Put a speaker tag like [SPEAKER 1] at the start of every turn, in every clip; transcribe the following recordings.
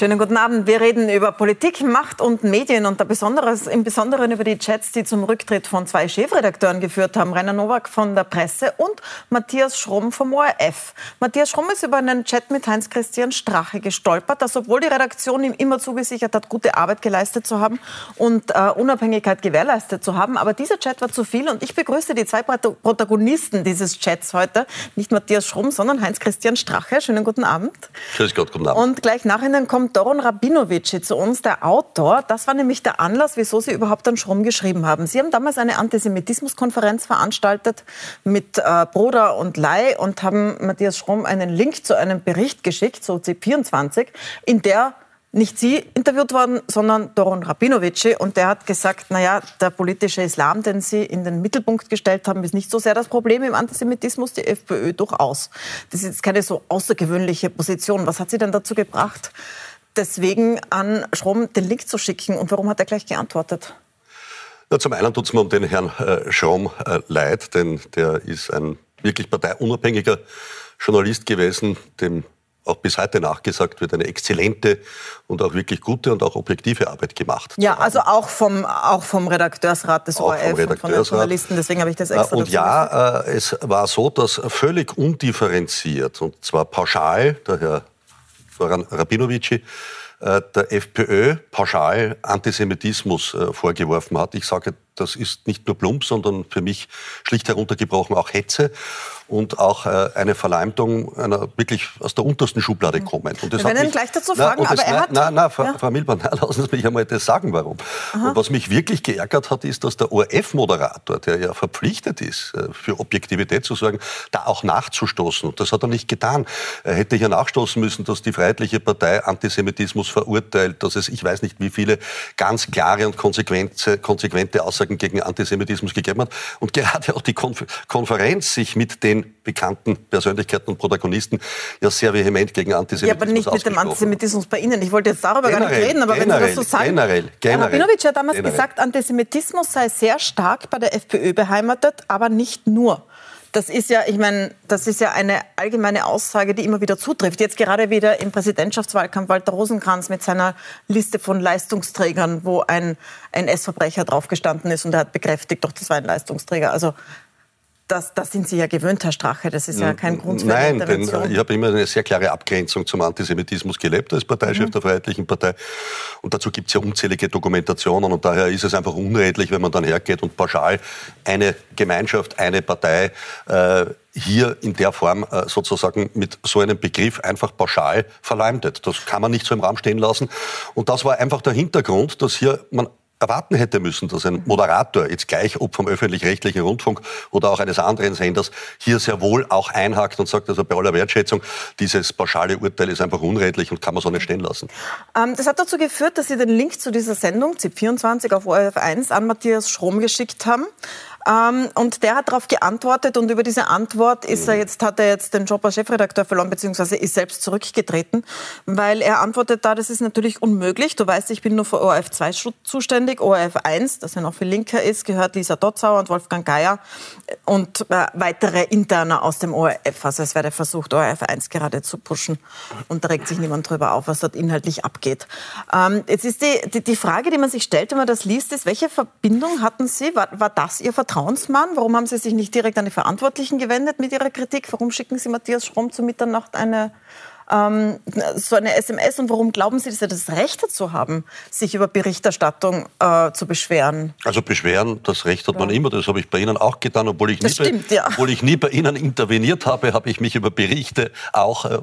[SPEAKER 1] Schönen guten Abend. Wir reden über Politik, Macht und Medien und Besonderes, im Besonderen über die Chats, die zum Rücktritt von zwei Chefredakteuren geführt haben. Rainer Nowak von der Presse und Matthias Schromm vom ORF. Matthias Schromm ist über einen Chat mit Heinz-Christian Strache gestolpert, dass obwohl die Redaktion ihm immer zugesichert hat, gute Arbeit geleistet zu haben und äh, Unabhängigkeit gewährleistet zu haben. Aber dieser Chat war zu viel und ich begrüße die zwei Protagonisten dieses Chats heute. Nicht Matthias Schromm, sondern Heinz-Christian Strache. Schönen guten Abend.
[SPEAKER 2] Grüß Gott, guten Abend.
[SPEAKER 1] Und gleich nach Ihnen kommt Doron Rabinovici zu uns, der Autor. Das war nämlich der Anlass, wieso Sie überhaupt an Schromm geschrieben haben. Sie haben damals eine Antisemitismuskonferenz veranstaltet mit äh, Bruder und Lai und haben Matthias Schromm einen Link zu einem Bericht geschickt, so C24, in der nicht Sie interviewt worden, sondern Doron Rabinovici. Und der hat gesagt, naja, der politische Islam, den Sie in den Mittelpunkt gestellt haben, ist nicht so sehr das Problem im Antisemitismus, die FPÖ durchaus. Das ist jetzt keine so außergewöhnliche Position. Was hat Sie denn dazu gebracht, deswegen an Schromm den Link zu schicken? Und warum hat er gleich geantwortet?
[SPEAKER 2] Ja, zum einen tut es mir um den Herrn äh, Schromm äh, leid, denn der ist ein wirklich parteiunabhängiger Journalist gewesen, dem auch bis heute nachgesagt wird, eine exzellente und auch wirklich gute und auch objektive Arbeit gemacht.
[SPEAKER 1] Ja, also auch vom, auch vom Redakteursrat des auch ORF und von den Journalisten, deswegen habe ich das extra
[SPEAKER 2] Und ja, äh, es war so, dass völlig undifferenziert, und zwar pauschal, der Herr Soran Rabinovici, äh, der FPÖ pauschal Antisemitismus äh, vorgeworfen hat. Ich sage, das ist nicht nur plump, sondern für mich schlicht heruntergebrochen auch Hetze und auch äh, eine Verleumdung einer wirklich aus der untersten Schublade kommen.
[SPEAKER 1] Und das Wir werden ihn gleich dazu fragen,
[SPEAKER 2] na, aber er hat... Nein, nein, Frau, ja. Frau Milborn, lassen Sie mich einmal das sagen, warum. Aha. Und was mich wirklich geärgert hat, ist, dass der ORF-Moderator, der ja verpflichtet ist, äh, für Objektivität zu sorgen, da auch nachzustoßen. Und das hat er nicht getan. Er hätte hier nachstoßen müssen, dass die Freiheitliche Partei Antisemitismus verurteilt, dass es, ich weiß nicht wie viele, ganz klare und konsequente, konsequente Aussagen gegen Antisemitismus gegeben hat. Und gerade auch die Konferenz sich mit den bekannten Persönlichkeiten und Protagonisten ja sehr vehement gegen Antisemitismus Ja,
[SPEAKER 1] aber nicht mit dem Antisemitismus bei Ihnen. Ich wollte jetzt darüber generell, gar nicht reden, aber
[SPEAKER 2] generell,
[SPEAKER 1] wenn Sie das so sagen.
[SPEAKER 2] Generell,
[SPEAKER 1] generell. Rabinowitsch hat damals generell. gesagt, Antisemitismus sei sehr stark bei der FPÖ beheimatet, aber nicht nur. Das ist ja, ich meine, das ist ja eine allgemeine Aussage, die immer wieder zutrifft. Jetzt gerade wieder im Präsidentschaftswahlkampf Walter Rosenkranz mit seiner Liste von Leistungsträgern, wo ein NS-Verbrecher draufgestanden ist und er hat bekräftigt, doch das war ein Leistungsträger. Also das, das sind Sie ja gewöhnt, Herr Strache. Das ist ja kein Grund für
[SPEAKER 2] Nein, denn ich habe immer eine sehr klare Abgrenzung zum Antisemitismus gelebt als Parteichef mhm. der Freiheitlichen Partei. Und dazu gibt es ja unzählige Dokumentationen. Und daher ist es einfach unredlich, wenn man dann hergeht und pauschal eine Gemeinschaft, eine Partei äh, hier in der Form äh, sozusagen mit so einem Begriff einfach pauschal verleumdet. Das kann man nicht so im Raum stehen lassen. Und das war einfach der Hintergrund, dass hier man erwarten hätte müssen, dass ein Moderator, jetzt gleich ob vom öffentlich-rechtlichen Rundfunk oder auch eines anderen Senders, hier sehr wohl auch einhakt und sagt, also bei aller Wertschätzung, dieses pauschale Urteil ist einfach unredlich und kann man so nicht stehen lassen.
[SPEAKER 1] Ähm, das hat dazu geführt, dass Sie den Link zu dieser Sendung, ZIP24 auf ORF 1, an Matthias Schrom geschickt haben. Ähm, und der hat darauf geantwortet und über diese Antwort ist er jetzt, hat er jetzt den Job als Chefredakteur verloren, beziehungsweise ist selbst zurückgetreten, weil er antwortet da, das ist natürlich unmöglich. Du weißt, ich bin nur für ORF 2 zuständig. ORF 1, das ja noch viel linker ist, gehört Lisa Dotzauer und Wolfgang Geier und äh, weitere Interner aus dem ORF. Also es werde versucht, ORF 1 gerade zu pushen und da regt sich niemand drüber auf, was dort inhaltlich abgeht. Ähm, jetzt ist die, die, die, Frage, die man sich stellt, wenn man das liest, ist, welche Verbindung hatten Sie? War, war das Ihr Vertrauen? Vertrauensmann? Warum haben Sie sich nicht direkt an die Verantwortlichen gewendet mit Ihrer Kritik? Warum schicken Sie Matthias Schromm zu Mitternacht eine ähm, so eine SMS und warum glauben Sie, dass Sie das Recht dazu haben, sich über Berichterstattung äh, zu beschweren?
[SPEAKER 2] Also beschweren, das Recht hat ja. man immer, das habe ich bei Ihnen auch getan, obwohl ich, nie,
[SPEAKER 1] stimmt, bei, ja.
[SPEAKER 2] obwohl ich nie bei Ihnen interveniert habe, habe ich mich über Berichte auch äh,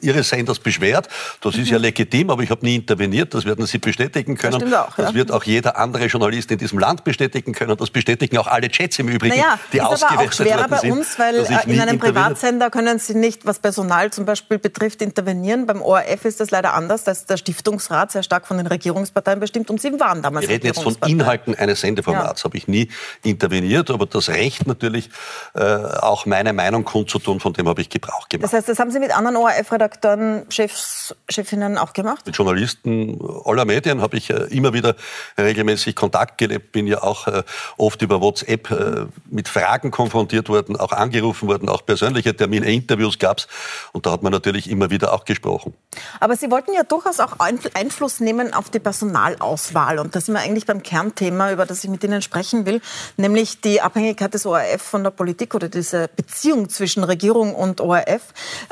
[SPEAKER 2] Ihres Senders beschwert. Das ist mhm. ja legitim, aber ich habe nie interveniert, das werden Sie bestätigen können. Das, auch, das wird auch jeder andere Journalist in diesem Land bestätigen können, das bestätigen auch alle Chats im Übrigen,
[SPEAKER 1] naja, die ausgewechselt werden. Das ist aber auch schwerer bei uns, weil in einem Privatsender können Sie nicht, was Personal zum Beispiel betrifft, betrifft, intervenieren. Beim ORF ist das leider anders. Da ist der Stiftungsrat sehr stark von den Regierungsparteien bestimmt und sie waren damals
[SPEAKER 2] Wir reden jetzt von Inhalten eines Sendeformats. Ja. Habe ich nie interveniert, aber das Recht natürlich, äh, auch meine Meinung kundzutun, von dem habe ich Gebrauch gemacht.
[SPEAKER 1] Das heißt, das haben Sie mit anderen ORF-Redakteuren Chefs, Chefinnen auch gemacht?
[SPEAKER 2] Mit Journalisten aller Medien habe ich äh, immer wieder regelmäßig Kontakt gelebt, bin ja auch äh, oft über WhatsApp äh, mit Fragen konfrontiert worden, auch angerufen worden, auch persönliche Termine, Interviews gab es und da hat man natürlich immer wieder auch gesprochen.
[SPEAKER 1] Aber Sie wollten ja durchaus auch Einfluss nehmen auf die Personalauswahl und da sind wir eigentlich beim Kernthema, über das ich mit Ihnen sprechen will, nämlich die Abhängigkeit des ORF von der Politik oder diese Beziehung zwischen Regierung und ORF.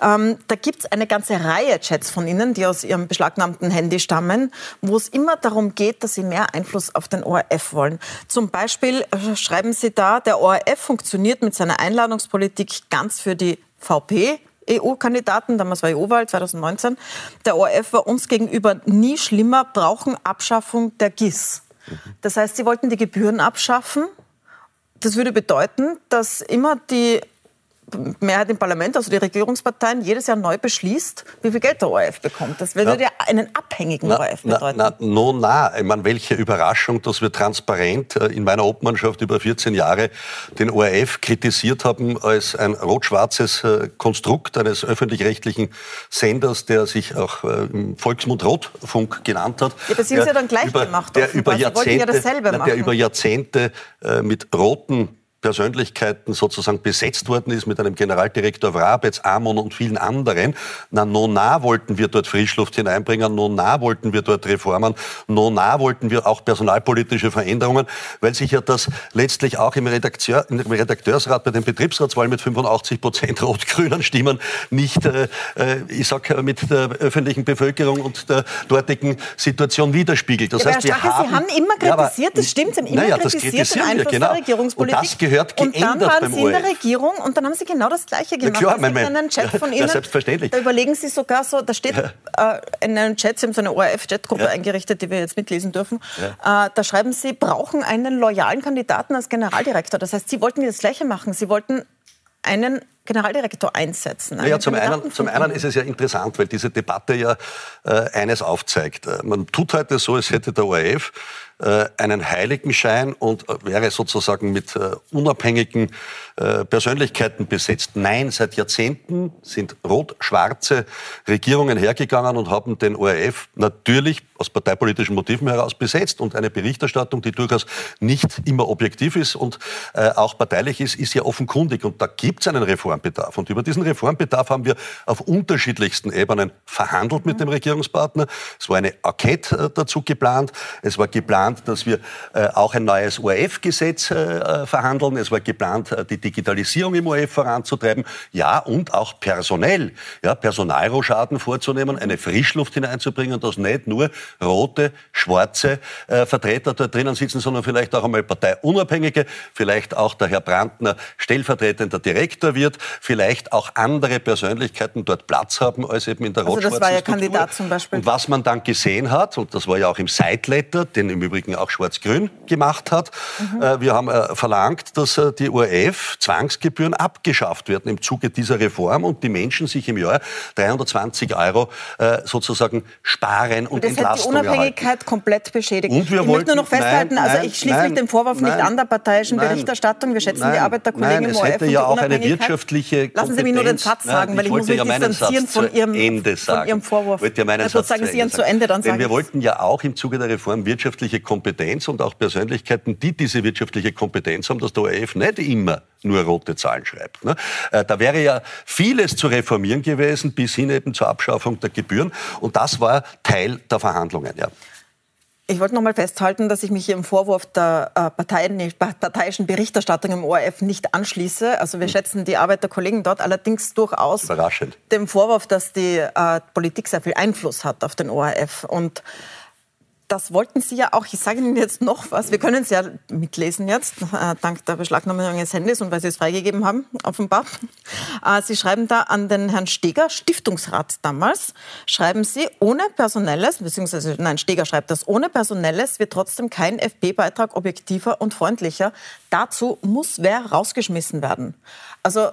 [SPEAKER 1] Ähm, da gibt es eine ganze Reihe Chats von Ihnen, die aus Ihrem beschlagnahmten Handy stammen, wo es immer darum geht, dass Sie mehr Einfluss auf den ORF wollen. Zum Beispiel äh, schreiben Sie da, der ORF funktioniert mit seiner Einladungspolitik ganz für die VP, EU-Kandidaten, damals war EU-Wahl 2019. Der ORF war uns gegenüber nie schlimmer, brauchen Abschaffung der GIS. Das heißt, sie wollten die Gebühren abschaffen. Das würde bedeuten, dass immer die Mehrheit im Parlament, also die Regierungsparteien, jedes Jahr neu beschließt, wie viel Geld der ORF bekommt. Das würde ja einen abhängigen na, ORF bedeuten.
[SPEAKER 2] Na, na, no, na. Ich meine, welche Überraschung, dass wir transparent äh, in meiner Obmannschaft über 14 Jahre den ORF kritisiert haben als ein rot-schwarzes äh, Konstrukt eines öffentlich-rechtlichen Senders, der sich auch äh, im Volksmund Rotfunk genannt hat.
[SPEAKER 1] Ja, das sind Sie ja dann gleich über, gemacht.
[SPEAKER 2] Der über Jahrzehnte, ja der über Jahrzehnte mit roten Persönlichkeiten sozusagen besetzt worden ist mit einem Generaldirektor Wrabetz, Amon und vielen anderen. Na, nona wollten wir dort Frischluft hineinbringen, nona wollten wir dort Reformen, nona wollten wir auch personalpolitische Veränderungen, weil sich ja das letztlich auch im, Redakteur, im Redakteursrat bei den Betriebsratswahlen mit 85 Prozent rot-grünen Stimmen nicht, äh, äh ich sag, mit der öffentlichen Bevölkerung und der dortigen Situation widerspiegelt.
[SPEAKER 1] Das ja, heißt, wir haben, Sie haben immer kritisiert, ja, das stimmt, Sie haben immer
[SPEAKER 2] naja,
[SPEAKER 1] kritisiert
[SPEAKER 2] den Einfluss genau. der
[SPEAKER 1] Regierungspolitik
[SPEAKER 2] gehört geändert
[SPEAKER 1] Und dann waren Sie in der Regierung und dann haben Sie genau das Gleiche gemacht.
[SPEAKER 2] Ja, klar, mein,
[SPEAKER 1] mein, einen Chat von Ihnen, ja,
[SPEAKER 2] selbstverständlich.
[SPEAKER 1] Da überlegen Sie sogar so, da steht ja. äh, in einem Chat, Sie haben so eine ORF-Chatgruppe ja. eingerichtet, die wir jetzt mitlesen dürfen. Äh, da schreiben Sie, brauchen einen loyalen Kandidaten als Generaldirektor. Das heißt, Sie wollten das Gleiche machen. Sie wollten einen Generaldirektor einsetzen.
[SPEAKER 2] Ja, zum, einen, zum einen ist es ja interessant, weil diese Debatte ja äh, eines aufzeigt. Äh, man tut heute so, als hätte der ORF einen Heiligenschein und äh, wäre sozusagen mit äh, unabhängigen Persönlichkeiten besetzt. Nein, seit Jahrzehnten sind rot-schwarze Regierungen hergegangen und haben den ORF natürlich aus parteipolitischen Motiven heraus besetzt. Und eine Berichterstattung, die durchaus nicht immer objektiv ist und auch parteilich ist, ist ja offenkundig. Und da gibt es einen Reformbedarf. Und über diesen Reformbedarf haben wir auf unterschiedlichsten Ebenen verhandelt mit dem Regierungspartner. Es war eine Enquete dazu geplant. Es war geplant, geplant, dass wir äh, auch ein neues ORF-Gesetz äh, verhandeln. Es war geplant, äh, die Digitalisierung im ORF voranzutreiben. Ja, und auch personell, ja, Personalrohschaden vorzunehmen, eine Frischluft hineinzubringen, dass nicht nur rote, schwarze Vertreter dort drinnen sitzen, sondern vielleicht auch einmal parteiunabhängige, vielleicht auch der Herr Brandner stellvertretender Direktor wird, vielleicht auch andere Persönlichkeiten dort Platz haben als eben in der also
[SPEAKER 1] rot-schwarzen das war ja Kandidat zum Beispiel.
[SPEAKER 2] Und was man dann gesehen hat, und das war ja auch im Sideletter, den im Übrigen Übrigen auch Schwarz-Grün gemacht hat. Mhm. Wir haben äh, verlangt, dass äh, die ORF Zwangsgebühren abgeschafft werden im Zuge dieser Reform und die Menschen sich im Jahr 320 Euro sozusagen sparen und
[SPEAKER 1] das
[SPEAKER 2] Entlastung
[SPEAKER 1] hat die Unabhängigkeit
[SPEAKER 2] erhalten.
[SPEAKER 1] komplett beschädigt.
[SPEAKER 2] Und wir
[SPEAKER 1] ich
[SPEAKER 2] wollten,
[SPEAKER 1] möchte nur noch festhalten,
[SPEAKER 2] nein,
[SPEAKER 1] also ich schließe mich dem Vorwurf nein, nicht an der parteiischen nein, Berichterstattung. Wir schätzen die Arbeit der Kollegen
[SPEAKER 2] nein,
[SPEAKER 1] im ORF
[SPEAKER 2] hätte ja auch eine wirtschaftliche
[SPEAKER 1] Lassen Sie mich nur den Satz sagen, weil ich muss mich ja distanzieren von Ihrem,
[SPEAKER 2] Ende sagen.
[SPEAKER 1] von Ihrem Vorwurf.
[SPEAKER 2] Ich ja meinen
[SPEAKER 1] Satz sagen Sie zu Ende, dann
[SPEAKER 2] Denn wir wollten ja auch im Zuge der Reform wirtschaftliche Kompetenz und auch Persönlichkeiten, die diese wirtschaftliche Kompetenz haben, dass der ORF nicht immer nur rote Zahlen schreibt. Ne? Äh, da wäre ja vieles zu reformieren gewesen, bis hin eben zur Abschaffung der Gebühren. Und das war Teil der Verhandlungen. Ja.
[SPEAKER 1] Ich wollte noch mal festhalten, dass ich mich im Vorwurf der äh, Parteien, parteiischen Berichterstattung im ORF nicht anschließe. Also wir hm. schätzen die Arbeit der Kollegen dort allerdings durchaus
[SPEAKER 2] Überraschend.
[SPEAKER 1] dem Vorwurf, dass die äh, Politik sehr viel Einfluss hat auf den ORF. Und das wollten Sie ja auch. Ich sage Ihnen jetzt noch was. Wir können es ja mitlesen jetzt, äh, dank der Beschlagnahmung Ihres Handys und weil Sie es freigegeben haben, offenbar. Äh, Sie schreiben da an den Herrn Steger, Stiftungsrat damals, schreiben Sie, ohne Personelles, beziehungsweise, nein, Steger schreibt das, ohne Personelles wird trotzdem kein FP-Beitrag objektiver und freundlicher. Dazu muss wer rausgeschmissen werden. Also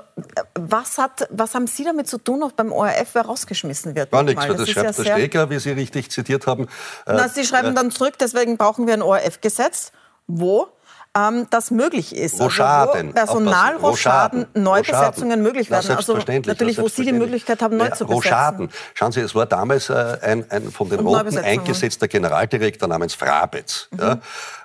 [SPEAKER 1] was, hat, was haben Sie damit zu tun, auch beim ORF, wer rausgeschmissen wird?
[SPEAKER 2] Gar nichts, das, das schreibt ja der Steger, wie Sie richtig zitiert haben.
[SPEAKER 1] Na, Sie schreiben dann zurück, deswegen brauchen wir ein ORF-Gesetz, wo ähm, das möglich ist.
[SPEAKER 2] Rochaden.
[SPEAKER 1] Also Personalrochaden, Neubesetzungen möglich werden. Also natürlich, wo Sie die Möglichkeit haben, neu ja, zu besetzen.
[SPEAKER 2] Rochaden. Schauen Sie, es war damals äh, ein, ein, von den Roten eingesetzter Generaldirektor namens Frabetz. Mhm. Ja,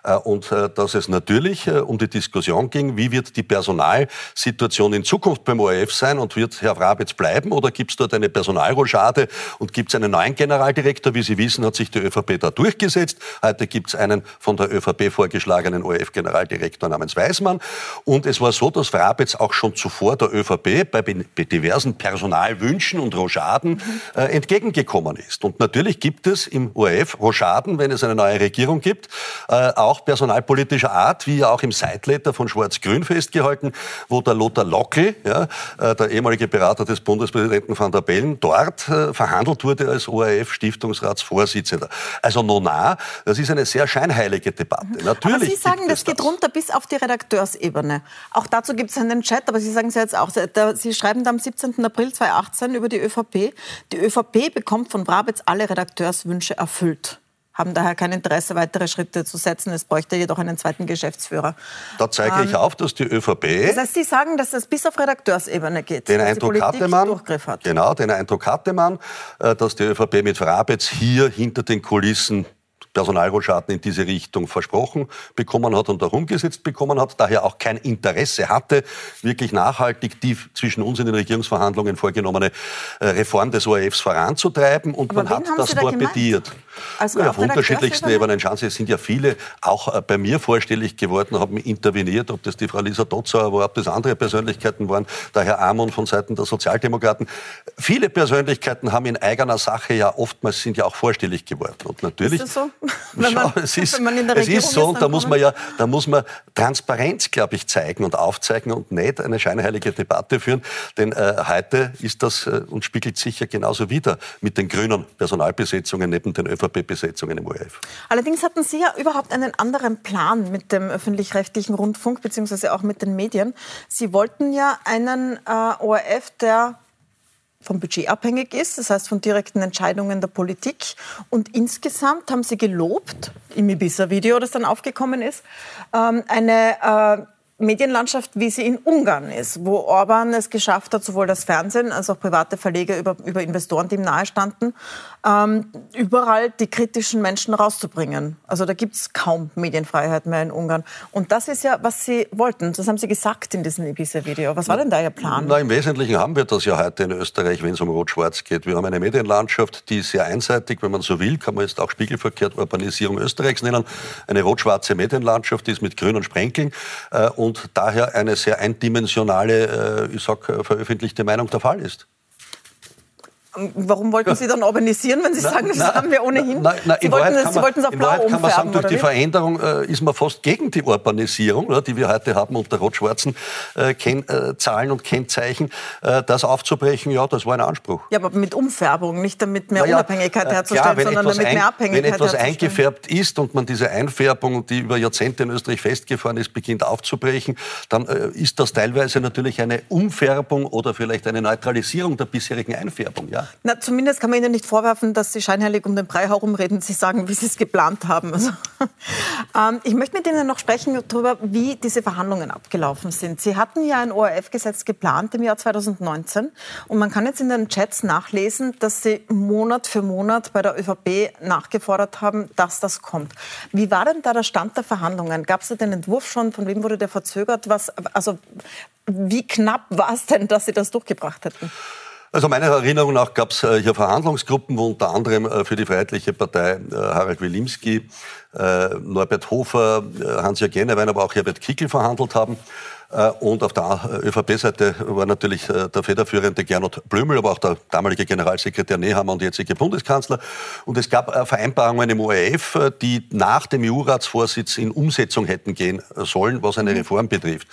[SPEAKER 2] äh, und äh, dass es natürlich äh, um die Diskussion ging, wie wird die Personalsituation in Zukunft beim ORF sein und wird Herr Frabetz bleiben oder gibt es dort eine Personalrochade und gibt es einen neuen Generaldirektor? Wie Sie wissen, hat sich die ÖVP da durchgesetzt. Heute gibt es einen von der ÖVP vorgeschlagenen ORF-Generaldirektor namens Weismann. Und es war so, dass Frabetz auch schon zuvor der ÖVP bei, bei diversen Personalwünschen und Rochaden äh, entgegengekommen ist. Und natürlich gibt es im ORF Rochaden, wenn es eine neue Regierung gibt, äh, auch personalpolitischer Art, wie ja auch im Seitletter von Schwarz-Grün festgehalten, wo der Lothar Lockel, ja, äh, der ehemalige Berater des Bundespräsidenten van der Bellen, dort äh, verhandelt wurde als ORF-Stiftungsratsvorsitzender. Also Nona, das ist eine sehr scheinheilige Debatte. Mhm. Natürlich
[SPEAKER 1] aber Sie sagen, das geht runter bis auf die Redakteursebene. Auch dazu gibt es einen Chat, aber Sie sagen es ja jetzt auch. Sie schreiben da am 17. April 2018 über die ÖVP. Die ÖVP bekommt von Brabitz alle Redakteurswünsche erfüllt haben daher kein Interesse, weitere Schritte zu setzen. Es bräuchte jedoch einen zweiten Geschäftsführer.
[SPEAKER 2] Da zeige ähm, ich auf, dass die ÖVP...
[SPEAKER 1] Das heißt, Sie sagen, dass es bis auf Redakteursebene geht.
[SPEAKER 2] Den Eindruck hatte man, genau, den Eindruck hatte man, äh, dass die ÖVP mit Frabetz hier hinter den Kulissen Personalrochaden in diese Richtung versprochen bekommen hat und auch umgesetzt bekommen hat, daher auch kein Interesse hatte, wirklich nachhaltig die zwischen uns in den Regierungsverhandlungen vorgenommene äh, Reform des ORFs voranzutreiben. Und Aber man hat das da torpediert. Also ja, auf unterschiedlichsten Ebenen. Schauen Sie, es sind ja viele auch äh, bei mir vorstellig geworden, haben interveniert, ob das die Frau Lisa Dotzauer war, ob das andere Persönlichkeiten waren, der Herr Amon von Seiten der Sozialdemokraten. Viele Persönlichkeiten haben in eigener Sache ja oftmals sind ja auch vorstellig geworden. Und natürlich,
[SPEAKER 1] ist das so?
[SPEAKER 2] Wenn man, es ist, wenn in der es ist so, und da muss man ja, da muss man Transparenz, glaube ich, zeigen und aufzeigen und nicht eine scheinheilige Debatte führen. Denn äh, heute ist das äh, und spiegelt sich ja genauso wieder mit den grünen Personalbesetzungen neben den ÖVP-Besetzungen im ORF.
[SPEAKER 1] Allerdings hatten Sie ja überhaupt einen anderen Plan mit dem öffentlich-rechtlichen Rundfunk beziehungsweise auch mit den Medien. Sie wollten ja einen äh, ORF, der vom Budget abhängig ist, das heißt von direkten Entscheidungen der Politik. Und insgesamt haben Sie gelobt, im Ibiza-Video, das dann aufgekommen ist, ähm, eine äh, Medienlandschaft, wie sie in Ungarn ist, wo Orban es geschafft hat, sowohl das Fernsehen als auch private Verleger über, über Investoren, die ihm nahestanden, ähm, überall die kritischen Menschen rauszubringen. Also da gibt es kaum Medienfreiheit mehr in Ungarn. Und das ist ja, was Sie wollten. Das haben Sie gesagt in diesem Ibiza-Video. Was war denn da Ihr Plan?
[SPEAKER 2] Na, Im Wesentlichen haben wir das ja heute in Österreich, wenn es um Rot-Schwarz geht. Wir haben eine Medienlandschaft, die sehr einseitig, wenn man so will, kann man jetzt auch spiegelverkehrt Urbanisierung Österreichs nennen. Eine rot-schwarze Medienlandschaft, die ist mit Grün und Sprenkeln. Äh, und daher eine sehr eindimensionale, äh, ich sag, veröffentlichte Meinung der Fall ist.
[SPEAKER 1] Warum wollten Sie dann urbanisieren, wenn Sie na, sagen, das na, haben wir ohnehin? Na, na, Sie, wollten, man, Sie wollten es auf blau umfärben, kann man sagen,
[SPEAKER 2] durch die Veränderung äh, ist man fast gegen die Urbanisierung, oder, die wir heute haben unter rot-schwarzen äh, äh, Zahlen und Kennzeichen. Äh, das aufzubrechen, ja, das war ein Anspruch.
[SPEAKER 1] Ja, aber mit Umfärbung, nicht damit mehr Unabhängigkeit äh, herzustellen, klar, sondern damit mehr Abhängigkeit
[SPEAKER 2] Wenn etwas eingefärbt ist und man diese Einfärbung, die über Jahrzehnte in Österreich festgefahren ist, beginnt aufzubrechen, dann äh, ist das teilweise natürlich eine Umfärbung oder vielleicht eine Neutralisierung der bisherigen Einfärbung. Ja?
[SPEAKER 1] Na, zumindest kann man Ihnen nicht vorwerfen, dass Sie scheinheilig um den Brei herumreden. Sie sagen, wie Sie es geplant haben. Also, ähm, ich möchte mit Ihnen noch sprechen darüber, wie diese Verhandlungen abgelaufen sind. Sie hatten ja ein ORF-Gesetz geplant im Jahr 2019 und man kann jetzt in den Chats nachlesen, dass Sie Monat für Monat bei der ÖVP nachgefordert haben, dass das kommt. Wie war denn da der Stand der Verhandlungen? Gab es da den Entwurf schon? Von wem wurde der verzögert? Was, also, wie knapp war es denn, dass Sie das durchgebracht hätten?
[SPEAKER 2] Also meiner Erinnerung nach gab es äh, hier Verhandlungsgruppen, wo unter anderem äh, für die Freiheitliche Partei äh, Harald Wilimski, Norbert Hofer, Hans-Jörg Jennewein, aber auch Herbert Kickel verhandelt haben. Äh, und auf der ÖVP-Seite war natürlich äh, der federführende Gernot Blümel, aber auch der damalige Generalsekretär Nehammer und jetzige Bundeskanzler. Und es gab äh, Vereinbarungen im ORF, die nach dem EU-Ratsvorsitz in Umsetzung hätten gehen sollen, was eine mhm. Reform betrifft.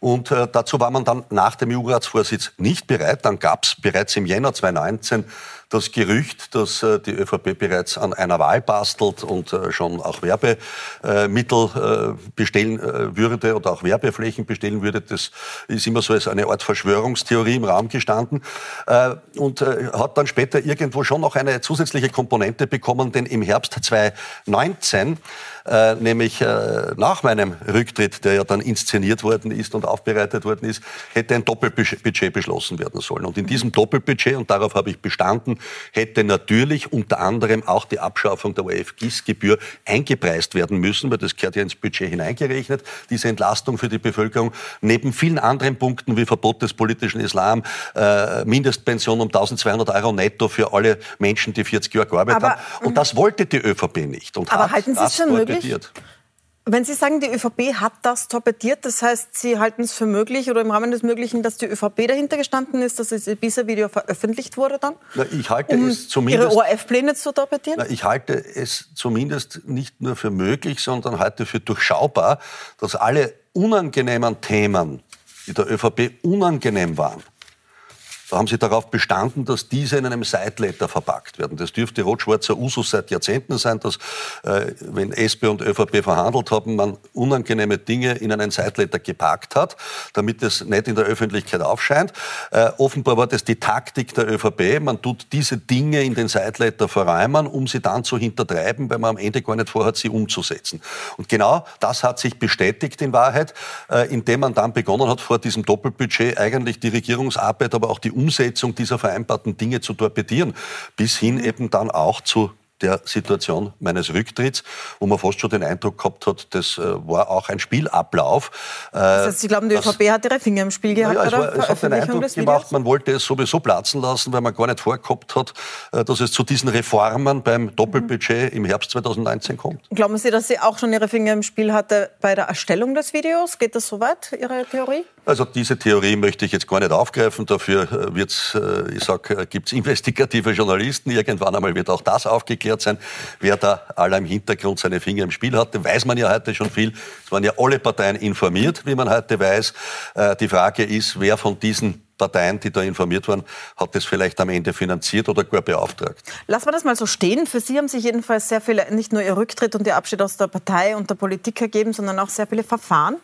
[SPEAKER 2] Und dazu war man dann nach dem EU-Ratsvorsitz nicht bereit. Dann gab es bereits im Jänner 2019 das Gerücht, dass äh, die ÖVP bereits an einer Wahl bastelt und äh, schon auch Werbemittel äh, bestellen würde oder auch Werbeflächen bestellen würde, das ist immer so als eine Art Verschwörungstheorie im Raum gestanden. Und hat dann später irgendwo schon noch eine zusätzliche Komponente bekommen, denn im Herbst 2019 äh, nämlich äh, nach meinem Rücktritt, der ja dann inszeniert worden ist und aufbereitet worden ist, hätte ein Doppelbudget beschlossen werden sollen. Und in diesem Doppelbudget, und darauf habe ich bestanden, hätte natürlich unter anderem auch die Abschaffung der ORF-GIS-Gebühr eingepreist werden müssen, weil das gehört ja ins Budget hineingerechnet, diese Entlastung für die Bevölkerung, neben vielen anderen Punkten wie Verbot des politischen Islam, äh, Mindestpension um 1200 Euro netto für alle Menschen, die 40 Jahre gearbeitet aber, haben. Und das wollte die ÖVP nicht. Und
[SPEAKER 1] aber halten Sie es schon möglich? Wenn Sie sagen, die ÖVP hat das torpediert, das heißt, Sie halten es für möglich oder im Rahmen des Möglichen, dass die ÖVP dahinter gestanden ist, dass das Ibiza-Video veröffentlicht wurde dann?
[SPEAKER 2] Na, ich halte
[SPEAKER 1] um
[SPEAKER 2] es zumindest,
[SPEAKER 1] Ihre ORF-Pläne zu torpedieren?
[SPEAKER 2] Na, ich halte es zumindest nicht nur für möglich, sondern halte für durchschaubar, dass alle unangenehmen Themen, die der ÖVP unangenehm waren, da haben sie darauf bestanden, dass diese in einem Sideletter verpackt werden. Das dürfte rot-schwarzer Usus seit Jahrzehnten sein, dass, äh, wenn SP und ÖVP verhandelt haben, man unangenehme Dinge in einen Sideletter gepackt hat, damit es nicht in der Öffentlichkeit aufscheint. Äh, offenbar war das die Taktik der ÖVP. Man tut diese Dinge in den Sideletter verräumen, um sie dann zu hintertreiben, weil man am Ende gar nicht vorhat, sie umzusetzen. Und genau das hat sich bestätigt in Wahrheit, äh, indem man dann begonnen hat, vor diesem Doppelbudget eigentlich die Regierungsarbeit, aber auch die Umsetzung dieser vereinbarten Dinge zu torpedieren, bis hin eben dann auch zu der Situation meines Rücktritts, wo man fast schon den Eindruck gehabt hat, das äh, war auch ein Spielablauf.
[SPEAKER 1] Äh, das heißt, Sie glauben, die ÖVP hat ihre Finger im Spiel gehabt? Ja,
[SPEAKER 2] es, war, es hat den Eindruck gemacht, man wollte es sowieso platzen lassen, weil man gar nicht vorgehabt hat, äh, dass es zu diesen Reformen beim Doppelbudget mhm. im Herbst 2019 kommt.
[SPEAKER 1] Glauben Sie, dass sie auch schon ihre Finger im Spiel hatte bei der Erstellung des Videos? Geht das so weit, Ihre Theorie?
[SPEAKER 2] Also diese Theorie möchte ich jetzt gar nicht aufgreifen. Dafür wird's, ich sag, gibt's investigative Journalisten. Irgendwann einmal wird auch das aufgeklärt sein, wer da aller im Hintergrund seine Finger im Spiel hatte. Weiß man ja heute schon viel. Es waren ja alle Parteien informiert, wie man heute weiß. Äh, die Frage ist, wer von diesen Parteien, die da informiert waren, hat das vielleicht am Ende finanziert oder gar beauftragt.
[SPEAKER 1] Lassen wir das mal so stehen. Für Sie haben sich jedenfalls sehr viele, nicht nur Ihr Rücktritt und Ihr Abschied aus der Partei und der Politik ergeben, sondern auch sehr viele Verfahren.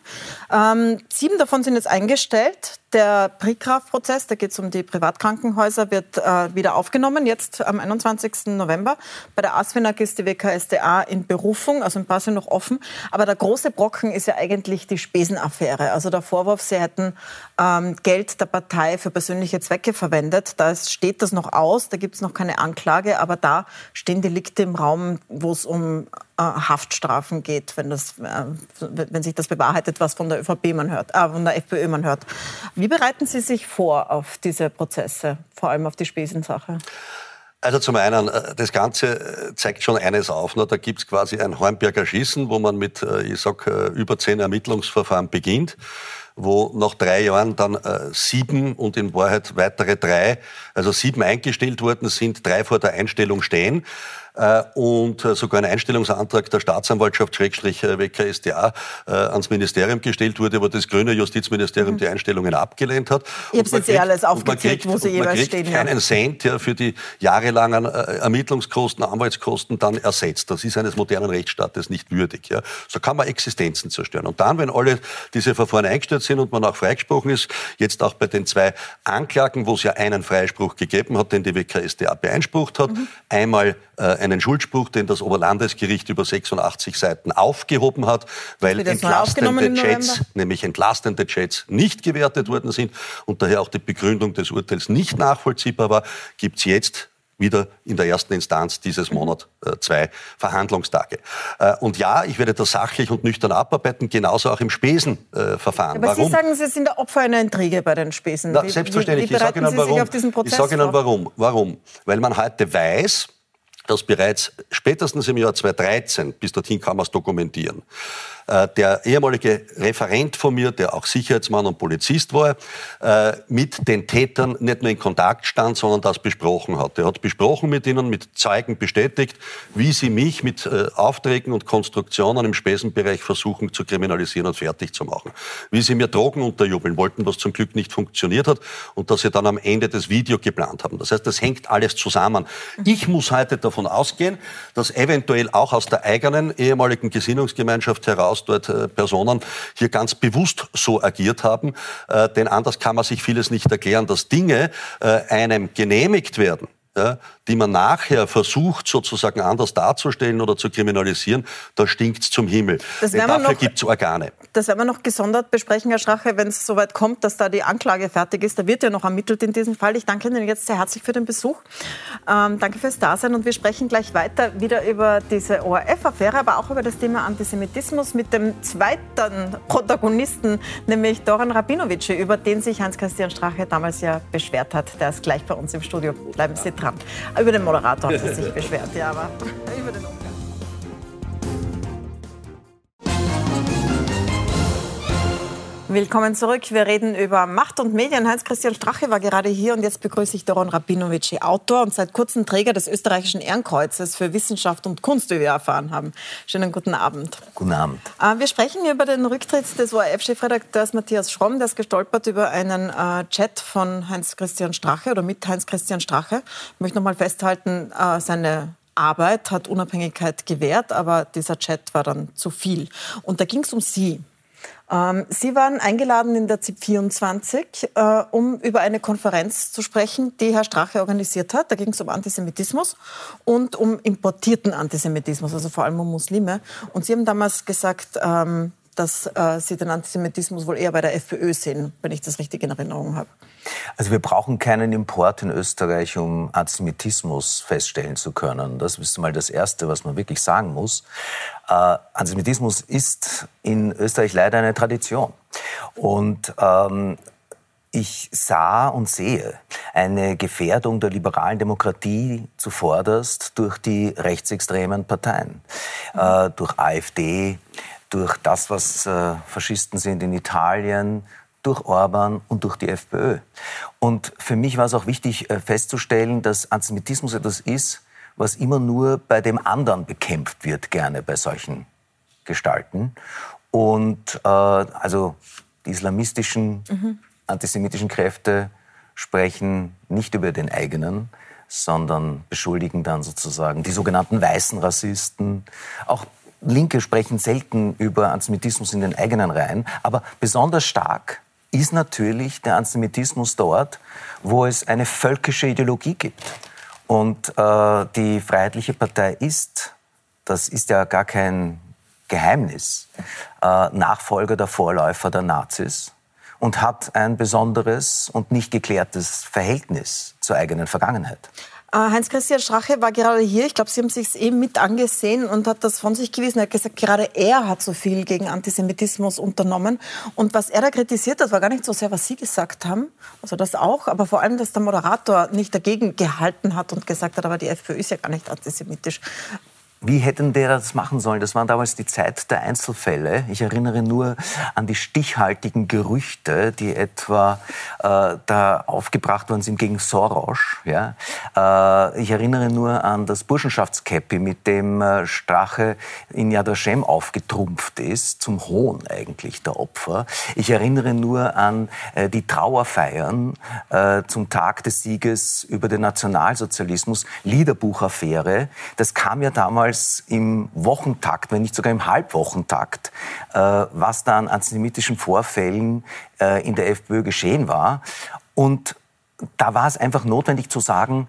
[SPEAKER 1] Ähm, sieben davon sind jetzt eingestellt. Der Prigraf-Prozess, da geht es um die Privatkrankenhäuser, wird äh, wieder aufgenommen, jetzt am 21. November. Bei der ASFINAG ist die WKSDA in Berufung, also ein paar sind noch offen. Aber der große Brocken ist ja eigentlich die Spesenaffäre. Also der Vorwurf, sie hätten ähm, Geld der Partei für persönliche Zwecke verwendet. Da steht das noch aus, da gibt es noch keine Anklage, aber da stehen Delikte im Raum, wo es um äh, Haftstrafen geht, wenn, das, äh, wenn sich das bewahrheitet, was von der ÖVP man hört, äh, von der FPÖ man hört. Wie bereiten Sie sich vor auf diese Prozesse, vor allem auf die Spesensache?
[SPEAKER 2] Also zum einen, äh, das Ganze äh, zeigt schon eines auf. Ne? Da gibt es quasi ein Hornberger Schießen, wo man mit, ich sag, über zehn Ermittlungsverfahren beginnt wo nach drei Jahren dann äh, sieben und in Wahrheit weitere drei, also sieben eingestellt worden sind, drei vor der Einstellung stehen. Äh, und äh, sogar ein Einstellungsantrag der Staatsanwaltschaft Schrägstrich äh, WKSDA ans Ministerium gestellt wurde, wo das grüne Justizministerium mhm. die Einstellungen abgelehnt hat.
[SPEAKER 1] Ich habe jetzt eh alles aufgezählt, kriegt, wo sie jeweils stehen.
[SPEAKER 2] Keinen Cent ja, für die jahrelangen Ermittlungskosten, Anwaltskosten dann ersetzt. Das ist eines modernen Rechtsstaates nicht würdig. Ja. So kann man Existenzen zerstören. Und dann, wenn alle diese Verfahren eingestellt sind und man auch freigesprochen ist, jetzt auch bei den zwei Anklagen, wo es ja einen Freispruch gegeben hat, den die WKSDA beeinsprucht hat, mhm. einmal äh, einen Schuldspruch, den das Oberlandesgericht über 86 Seiten aufgehoben hat, weil entlastende Chats, nämlich entlastende Chats nicht gewertet worden sind und daher auch die Begründung des Urteils nicht nachvollziehbar war, gibt es jetzt wieder in der ersten Instanz dieses Monat äh, zwei Verhandlungstage. Äh, und ja, ich werde das sachlich und nüchtern abarbeiten, genauso auch im Spesenverfahren.
[SPEAKER 1] Aber warum? Sie sagen, Sie sind der Opfer einer Intrige bei den Spesen.
[SPEAKER 2] Na, selbstverständlich. Wie, wie ich sage Ihnen warum. ich sage Ihnen warum. Warum? Weil man heute weiß, dass bereits spätestens im Jahr 2013, bis dorthin kann man es dokumentieren, der ehemalige Referent von mir, der auch Sicherheitsmann und Polizist war, äh, mit den Tätern nicht nur in Kontakt stand, sondern das besprochen hat. Er hat besprochen mit ihnen, mit Zeugen bestätigt, wie sie mich mit äh, Aufträgen und Konstruktionen im Spesenbereich versuchen zu kriminalisieren und fertig zu machen. Wie sie mir Drogen unterjubeln wollten, was zum Glück nicht funktioniert hat und dass sie dann am Ende das Video geplant haben. Das heißt, das hängt alles zusammen. Ich muss heute davon ausgehen, dass eventuell auch aus der eigenen ehemaligen Gesinnungsgemeinschaft heraus durchaus dort äh, Personen hier ganz bewusst so agiert haben. Äh, denn anders kann man sich vieles nicht erklären, dass Dinge äh, einem genehmigt werden ja, die man nachher versucht, sozusagen anders darzustellen oder zu kriminalisieren, da stinkt es zum Himmel. Dafür gibt es Organe.
[SPEAKER 1] Das werden wir noch gesondert besprechen, Herr Strache, wenn es soweit kommt, dass da die Anklage fertig ist. Da wird ja noch ermittelt in diesem Fall. Ich danke Ihnen jetzt sehr herzlich für den Besuch. Ähm, danke fürs Dasein und wir sprechen gleich weiter wieder über diese ORF-Affäre, aber auch über das Thema Antisemitismus mit dem zweiten Protagonisten, nämlich Doran Rabinovic, über den sich Hans-Christian Strache damals ja beschwert hat. Der ist gleich bei uns im Studio. Bleiben Sie dran. Über den Moderator hat er sich beschwert, ja, aber über den Umgang. Willkommen zurück. Wir reden über Macht und Medien. Heinz-Christian Strache war gerade hier und jetzt begrüße ich Doron Rabinovic, Autor und seit kurzem Träger des österreichischen Ehrenkreuzes für Wissenschaft und Kunst, wie wir erfahren haben. Schönen guten Abend.
[SPEAKER 3] Guten Abend.
[SPEAKER 1] Äh, wir sprechen über den Rücktritt des ORF-Chefredakteurs Matthias Schromm. Der ist gestolpert über einen äh, Chat von Heinz-Christian Strache oder mit Heinz-Christian Strache. Ich möchte noch mal festhalten, äh, seine Arbeit hat Unabhängigkeit gewährt, aber dieser Chat war dann zu viel. Und da ging es um Sie. Ähm, Sie waren eingeladen in der ZIP 24, äh, um über eine Konferenz zu sprechen, die Herr Strache organisiert hat. Da ging es um Antisemitismus und um importierten Antisemitismus, also vor allem um Muslime. Und Sie haben damals gesagt, ähm, dass äh, Sie den Antisemitismus wohl eher bei der FPÖ sehen, wenn ich das richtig in Erinnerung habe.
[SPEAKER 3] Also wir brauchen keinen Import in Österreich, um Antisemitismus feststellen zu können. Das ist mal das Erste, was man wirklich sagen muss. Äh, Antisemitismus ist in Österreich leider eine Tradition. Und ähm, ich sah und sehe eine Gefährdung der liberalen Demokratie zuvorderst durch die rechtsextremen Parteien, äh, durch AfD, durch das, was äh, Faschisten sind in Italien, durch Orban und durch die FPÖ. Und für mich war es auch wichtig äh, festzustellen, dass Antisemitismus etwas ist, was immer nur bei dem anderen bekämpft wird, gerne bei solchen Gestalten. Und äh, also die islamistischen, mhm. antisemitischen Kräfte sprechen nicht über den eigenen, sondern beschuldigen dann sozusagen die sogenannten weißen Rassisten, auch Linke sprechen selten über Antisemitismus in den eigenen Reihen, aber besonders stark ist natürlich der Antisemitismus dort, wo es eine völkische Ideologie gibt. Und äh, die Freiheitliche Partei ist, das ist ja gar kein Geheimnis, äh, Nachfolger der Vorläufer der Nazis und hat ein besonderes und nicht geklärtes Verhältnis zur eigenen Vergangenheit.
[SPEAKER 1] Äh, Heinz-Christian Strache war gerade hier. Ich glaube, Sie haben sich eben mit angesehen und hat das von sich gewiesen. Er hat gesagt, gerade er hat so viel gegen Antisemitismus unternommen. Und was er da kritisiert hat, war gar nicht so sehr, was Sie gesagt haben, also das auch, aber vor allem, dass der Moderator nicht dagegen gehalten hat und gesagt hat, aber die FPÖ ist ja gar nicht antisemitisch.
[SPEAKER 3] Wie hätten der das machen sollen? Das war damals die Zeit der Einzelfälle. Ich erinnere nur an die stichhaltigen Gerüchte, die etwa äh, da aufgebracht worden sind gegen Soros. Ja? Äh, ich erinnere nur an das Burschenschaftskäppi, mit dem äh, Strache in Yad Vashem aufgetrumpft ist, zum Hohn eigentlich der Opfer. Ich erinnere nur an äh, die Trauerfeiern äh, zum Tag des Sieges über den Nationalsozialismus, Liederbuchaffäre. Das kam ja damals damals im Wochentakt, wenn nicht sogar im Halbwochentakt, äh, was da an antisemitischen Vorfällen äh, in der FPÖ geschehen war. Und da war es einfach notwendig zu sagen,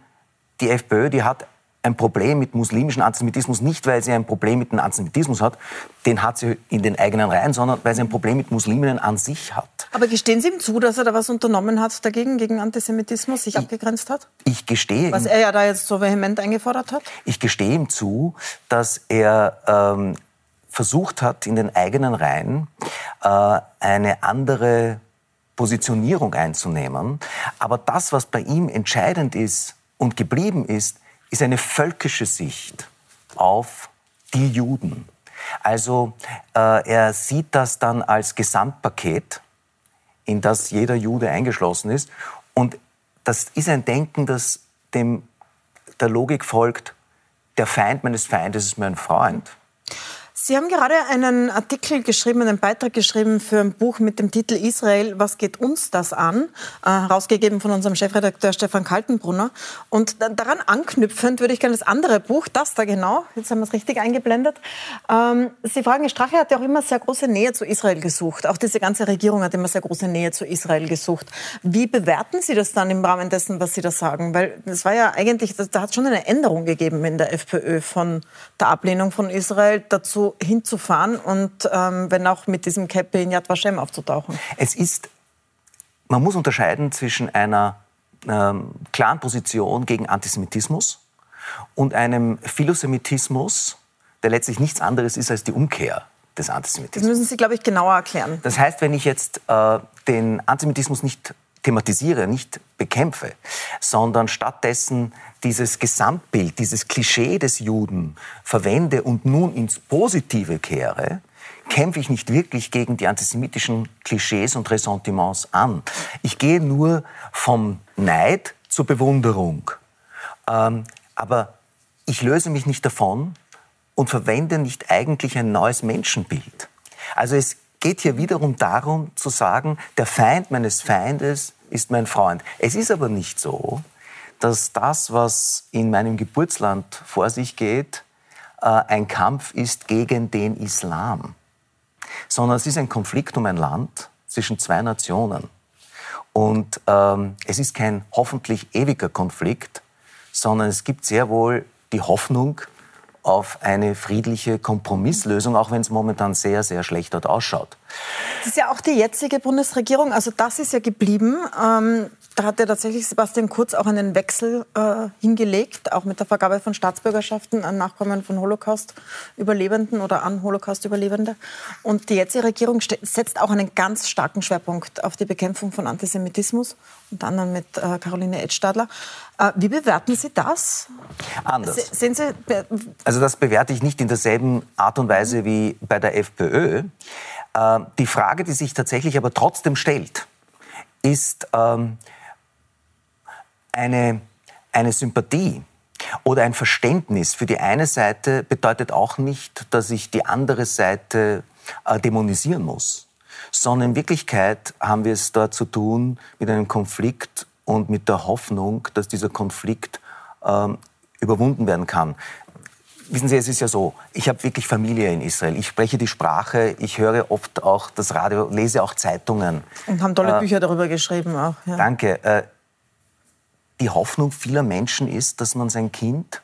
[SPEAKER 3] die FPÖ, die hat ein Problem mit muslimischen Antisemitismus, nicht weil sie ein Problem mit dem Antisemitismus hat, den hat sie in den eigenen Reihen, sondern weil sie ein Problem mit Musliminnen an sich hat.
[SPEAKER 1] Aber gestehen Sie ihm zu, dass er da was unternommen hat dagegen, gegen Antisemitismus, sich ich, abgegrenzt hat?
[SPEAKER 3] Ich gestehe
[SPEAKER 1] Was er ja da jetzt so vehement eingefordert hat?
[SPEAKER 3] Ich gestehe ihm zu, dass er ähm, versucht hat, in den eigenen Reihen äh, eine andere Positionierung einzunehmen. Aber das, was bei ihm entscheidend ist und geblieben ist, ist eine völkische Sicht auf die Juden. Also äh, er sieht das dann als Gesamtpaket, in das jeder Jude eingeschlossen ist. Und das ist ein Denken, das dem der Logik folgt, der Feind meines Feindes ist mein Freund.
[SPEAKER 1] Sie haben gerade einen Artikel geschrieben, einen Beitrag geschrieben für ein Buch mit dem Titel Israel, was geht uns das an? Äh, herausgegeben von unserem Chefredakteur Stefan Kaltenbrunner. Und daran anknüpfend würde ich gerne das andere Buch, das da genau, jetzt haben wir es richtig eingeblendet. Ähm, Sie fragen, Strache hat ja auch immer sehr große Nähe zu Israel gesucht. Auch diese ganze Regierung hat immer sehr große Nähe zu Israel gesucht. Wie bewerten Sie das dann im Rahmen dessen, was Sie da sagen? Weil es war ja eigentlich, da hat es schon eine Änderung gegeben in der FPÖ von der Ablehnung von Israel dazu hinzufahren und ähm, wenn auch mit diesem Käppi in Yad Vashem aufzutauchen.
[SPEAKER 3] Es ist, man muss unterscheiden zwischen einer ähm, klaren Position gegen Antisemitismus und einem Philosemitismus, der letztlich nichts anderes ist als die Umkehr des Antisemitismus.
[SPEAKER 1] Das müssen Sie, glaube ich, genauer erklären.
[SPEAKER 3] Das heißt, wenn ich jetzt äh, den Antisemitismus nicht thematisiere, nicht bekämpfe, sondern stattdessen dieses Gesamtbild, dieses Klischee des Juden verwende und nun ins Positive kehre, kämpfe ich nicht wirklich gegen die antisemitischen Klischees und Ressentiments an. Ich gehe nur vom Neid zur Bewunderung. Ähm, aber ich löse mich nicht davon und verwende nicht eigentlich ein neues Menschenbild. Also es geht hier wiederum darum zu sagen, der Feind meines Feindes ist mein Freund. Es ist aber nicht so, dass das, was in meinem Geburtsland vor sich geht, äh, ein Kampf ist gegen den Islam, sondern es ist ein Konflikt um ein Land zwischen zwei Nationen. Und ähm, es ist kein hoffentlich ewiger Konflikt, sondern es gibt sehr wohl die Hoffnung, auf eine friedliche Kompromisslösung, auch wenn es momentan sehr, sehr schlecht dort ausschaut.
[SPEAKER 1] Das ist ja auch die jetzige Bundesregierung, also das ist ja geblieben. Ähm, da hat ja tatsächlich Sebastian Kurz auch einen Wechsel äh, hingelegt, auch mit der Vergabe von Staatsbürgerschaften an Nachkommen von Holocaust-Überlebenden oder an Holocaust-Überlebende. Und die jetzige Regierung setzt auch einen ganz starken Schwerpunkt auf die Bekämpfung von Antisemitismus, unter anderem mit äh, Caroline Edstadler. Äh, wie bewerten Sie das?
[SPEAKER 3] Anders. Sehen Sie, also das bewerte ich nicht in derselben Art und Weise wie bei der FPÖ. Äh, die Frage, die sich tatsächlich aber trotzdem stellt, ist, ähm, eine, eine Sympathie oder ein Verständnis für die eine Seite bedeutet auch nicht, dass ich die andere Seite äh, dämonisieren muss, sondern in Wirklichkeit haben wir es da zu tun mit einem Konflikt und mit der Hoffnung, dass dieser Konflikt ähm, überwunden werden kann. Wissen Sie, es ist ja so, ich habe wirklich Familie in Israel. Ich spreche die Sprache, ich höre oft auch das Radio, lese auch Zeitungen.
[SPEAKER 1] Und haben tolle äh, Bücher darüber geschrieben auch.
[SPEAKER 3] Ja. Danke. Äh, die Hoffnung vieler Menschen ist, dass man sein Kind,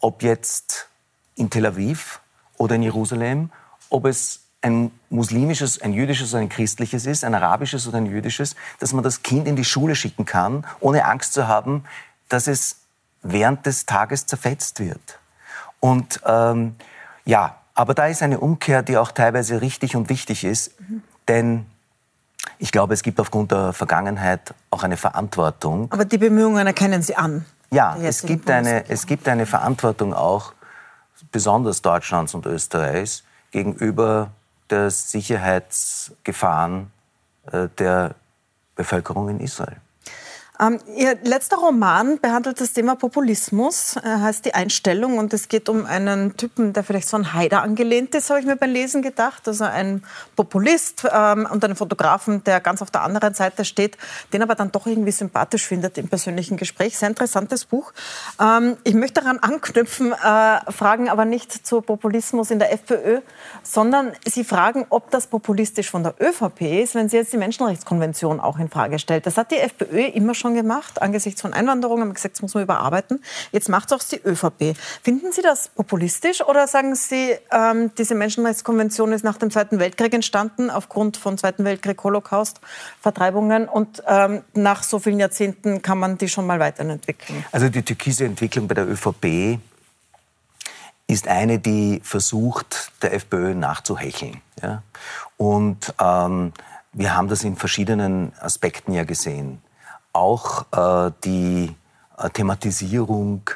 [SPEAKER 3] ob jetzt in Tel Aviv oder in Jerusalem, ob es ein muslimisches, ein jüdisches oder ein christliches ist, ein arabisches oder ein jüdisches, dass man das Kind in die Schule schicken kann, ohne Angst zu haben, dass es während des Tages zerfetzt wird. Und ähm, ja, aber da ist eine Umkehr, die auch teilweise richtig und wichtig ist, mhm. denn ich glaube, es gibt aufgrund der Vergangenheit auch eine Verantwortung.
[SPEAKER 1] Aber die Bemühungen erkennen Sie an.
[SPEAKER 3] Ja, es gibt, eine, es gibt eine Verantwortung auch, besonders Deutschlands und Österreichs, gegenüber der Sicherheitsgefahren äh, der Bevölkerung in Israel.
[SPEAKER 1] Ähm, Ihr letzter Roman behandelt das Thema Populismus, äh, heißt Die Einstellung. Und es geht um einen Typen, der vielleicht so an Haider angelehnt ist, habe ich mir beim Lesen gedacht. Also ein Populist ähm, und einen Fotografen, der ganz auf der anderen Seite steht, den aber dann doch irgendwie sympathisch findet im persönlichen Gespräch. Sehr interessantes Buch. Ähm, ich möchte daran anknüpfen, äh, fragen aber nicht zu Populismus in der FPÖ, sondern Sie fragen, ob das populistisch von der ÖVP ist, wenn sie jetzt die Menschenrechtskonvention auch in Frage stellt. Das hat die FPÖ immer schon gemacht, angesichts von Einwanderung, haben gesagt, das muss man überarbeiten. Jetzt macht es auch die ÖVP. Finden Sie das populistisch oder sagen Sie, ähm, diese Menschenrechtskonvention ist nach dem Zweiten Weltkrieg entstanden, aufgrund von Zweiten Weltkrieg, Holocaust, Vertreibungen und ähm, nach so vielen Jahrzehnten kann man die schon mal weiterentwickeln?
[SPEAKER 3] Also die türkise Entwicklung bei der ÖVP ist eine, die versucht, der FPÖ nachzuhecheln. Ja? Und ähm, wir haben das in verschiedenen Aspekten ja gesehen auch äh, die äh, Thematisierung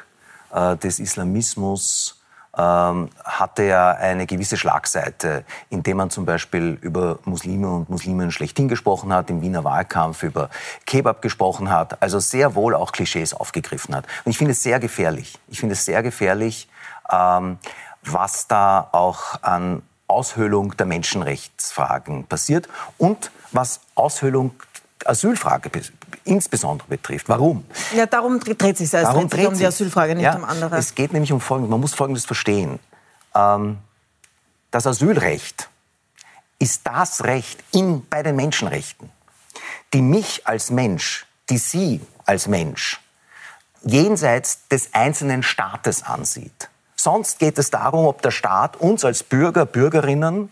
[SPEAKER 3] äh, des Islamismus ähm, hatte ja eine gewisse Schlagseite, indem man zum Beispiel über Muslime und Musliminnen schlechthin gesprochen hat, im Wiener Wahlkampf über Kebab gesprochen hat, also sehr wohl auch Klischees aufgegriffen hat. Und ich finde es sehr gefährlich. Ich finde es sehr gefährlich, ähm, was da auch an Aushöhlung der Menschenrechtsfragen passiert und was Aushöhlung Asylfrage insbesondere betrifft. Warum?
[SPEAKER 1] Ja, darum dreht sich es.
[SPEAKER 3] Darum dreht
[SPEAKER 1] sich um die Asylfrage, nicht
[SPEAKER 3] ja,
[SPEAKER 1] um andere.
[SPEAKER 3] Es geht nämlich um Folgendes. Man muss Folgendes verstehen. Ähm, das Asylrecht ist das Recht in, bei den Menschenrechten, die mich als Mensch, die Sie als Mensch jenseits des einzelnen Staates ansieht. Sonst geht es darum, ob der Staat uns als Bürger, Bürgerinnen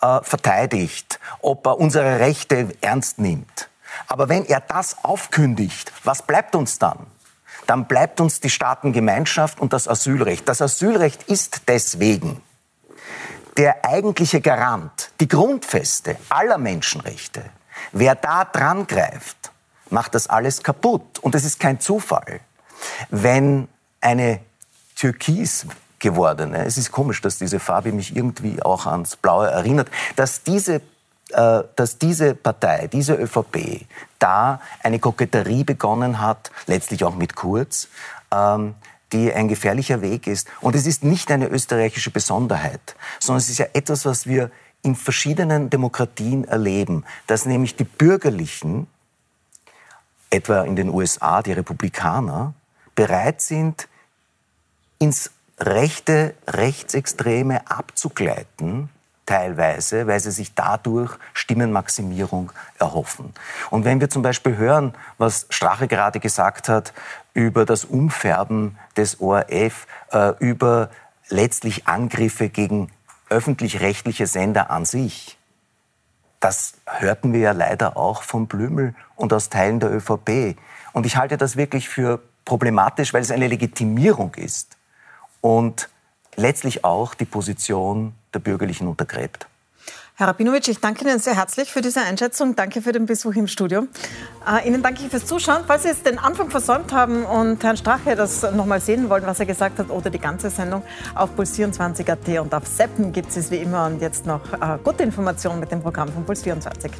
[SPEAKER 3] äh, verteidigt, ob er unsere Rechte ernst nimmt. Aber wenn er das aufkündigt, was bleibt uns dann? Dann bleibt uns die Staatengemeinschaft und das Asylrecht. Das Asylrecht ist deswegen der eigentliche Garant, die Grundfeste aller Menschenrechte. Wer da dran greift, macht das alles kaputt. Und es ist kein Zufall, wenn eine türkis gewordene, es ist komisch, dass diese Farbe mich irgendwie auch ans Blaue erinnert, dass diese dass diese Partei, diese ÖVP, da eine Koketterie begonnen hat, letztlich auch mit Kurz, ähm, die ein gefährlicher Weg ist. Und es ist nicht eine österreichische Besonderheit, sondern es ist ja etwas, was wir in verschiedenen Demokratien erleben, dass nämlich die Bürgerlichen, etwa in den USA die Republikaner, bereit sind, ins rechte, rechtsextreme abzugleiten, teilweise, weil sie sich dadurch Stimmenmaximierung erhoffen. Und wenn wir zum Beispiel hören, was Strache gerade gesagt hat über das Umfärben des ORF, äh, über letztlich Angriffe gegen öffentlich-rechtliche Sender an sich, das hörten wir ja leider auch von Blümel und aus Teilen der ÖVP. Und ich halte das wirklich für problematisch, weil es eine Legitimierung ist und letztlich auch die Position der Bürgerlichen untergräbt.
[SPEAKER 1] Herr Rabinowitsch, ich danke Ihnen sehr herzlich für diese Einschätzung. Danke für den Besuch im Studio. Äh, Ihnen danke ich fürs Zuschauen. Falls Sie jetzt den Anfang versäumt haben und Herrn Strache das nochmal sehen wollen, was er gesagt hat, oder die ganze Sendung auf puls24.at und auf Seppen gibt es wie immer und jetzt noch äh, gute Informationen mit dem Programm von Puls24.